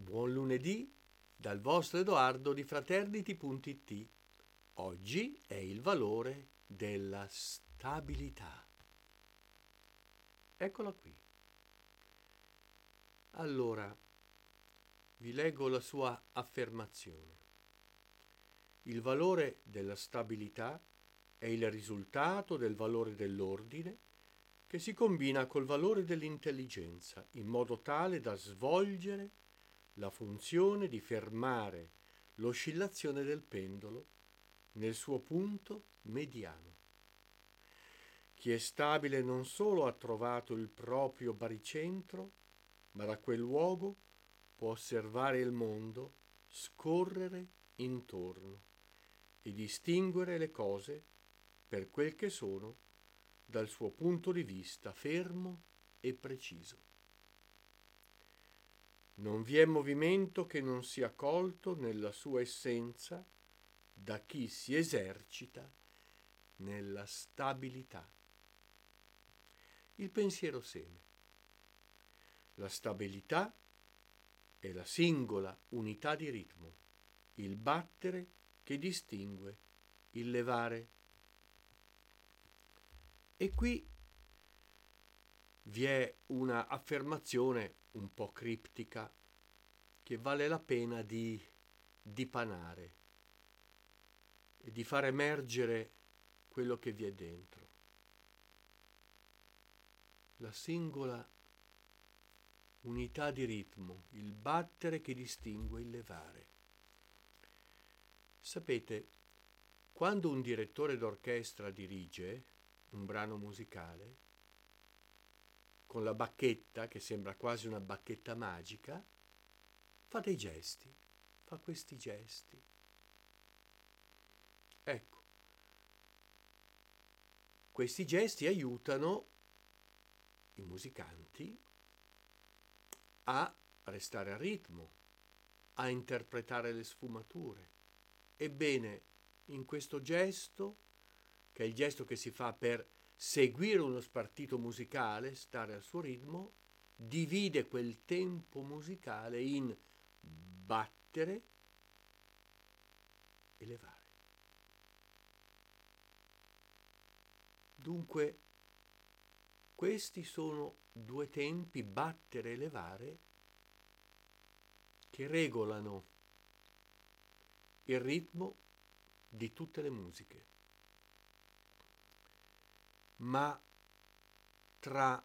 Buon lunedì dal vostro Edoardo di Fraternity.it. Oggi è il valore della stabilità. Eccola qui. Allora, vi leggo la sua affermazione. Il valore della stabilità è il risultato del valore dell'ordine che si combina col valore dell'intelligenza in modo tale da svolgere la funzione di fermare l'oscillazione del pendolo nel suo punto mediano. Chi è stabile non solo ha trovato il proprio baricentro, ma da quel luogo può osservare il mondo scorrere intorno e distinguere le cose per quel che sono dal suo punto di vista fermo e preciso. Non vi è movimento che non sia colto nella sua essenza da chi si esercita nella stabilità. Il pensiero seme. La stabilità è la singola unità di ritmo, il battere che distingue il levare. E qui vi è una affermazione un po' criptica che vale la pena di dipanare e di far emergere quello che vi è dentro. La singola unità di ritmo, il battere che distingue il levare. Sapete, quando un direttore d'orchestra dirige un brano musicale, con la bacchetta, che sembra quasi una bacchetta magica, fa dei gesti, fa questi gesti. Ecco, questi gesti aiutano i musicanti a restare a ritmo, a interpretare le sfumature. Ebbene, in questo gesto, che è il gesto che si fa per seguire uno spartito musicale, stare al suo ritmo, divide quel tempo musicale in battere e levare. Dunque, questi sono due tempi, battere e levare, che regolano il ritmo di tutte le musiche ma tra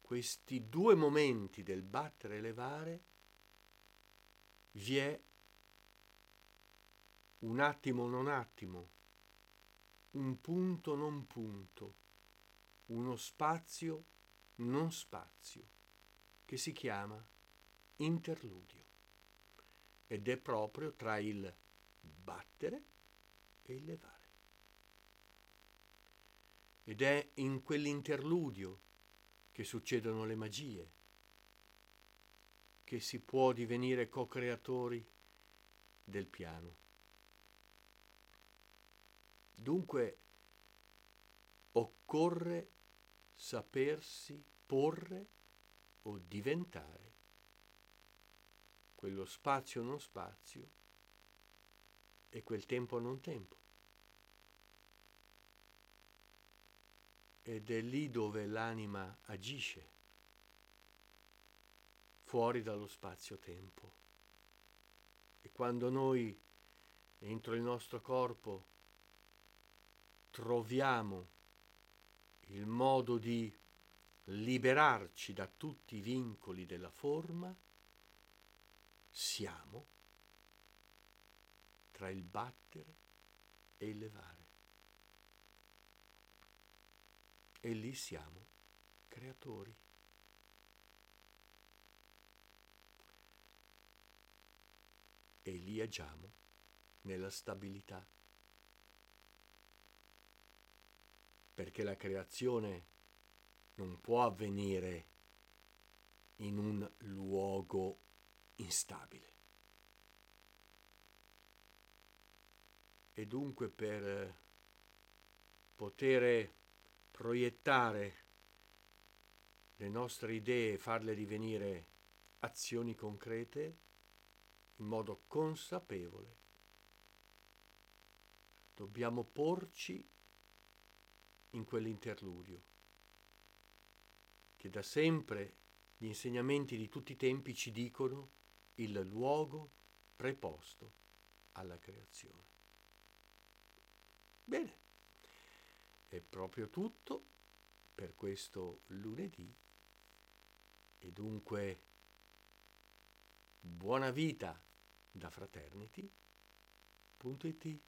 questi due momenti del battere e levare vi è un attimo non attimo, un punto non punto, uno spazio non spazio, che si chiama interludio ed è proprio tra il battere e il levare. Ed è in quell'interludio che succedono le magie, che si può divenire co-creatori del piano. Dunque occorre sapersi porre o diventare quello spazio non spazio e quel tempo non tempo. Ed è lì dove l'anima agisce, fuori dallo spazio-tempo. E quando noi, entro il nostro corpo, troviamo il modo di liberarci da tutti i vincoli della forma, siamo tra il battere e il levare. E lì siamo creatori. E lì agiamo nella stabilità. Perché la creazione non può avvenire in un luogo instabile. E dunque per poter proiettare le nostre idee, farle divenire azioni concrete in modo consapevole. Dobbiamo porci in quell'interludio, che da sempre gli insegnamenti di tutti i tempi ci dicono il luogo preposto alla creazione. Bene, è proprio tutto per questo lunedì. E dunque buona vita da fraternity.it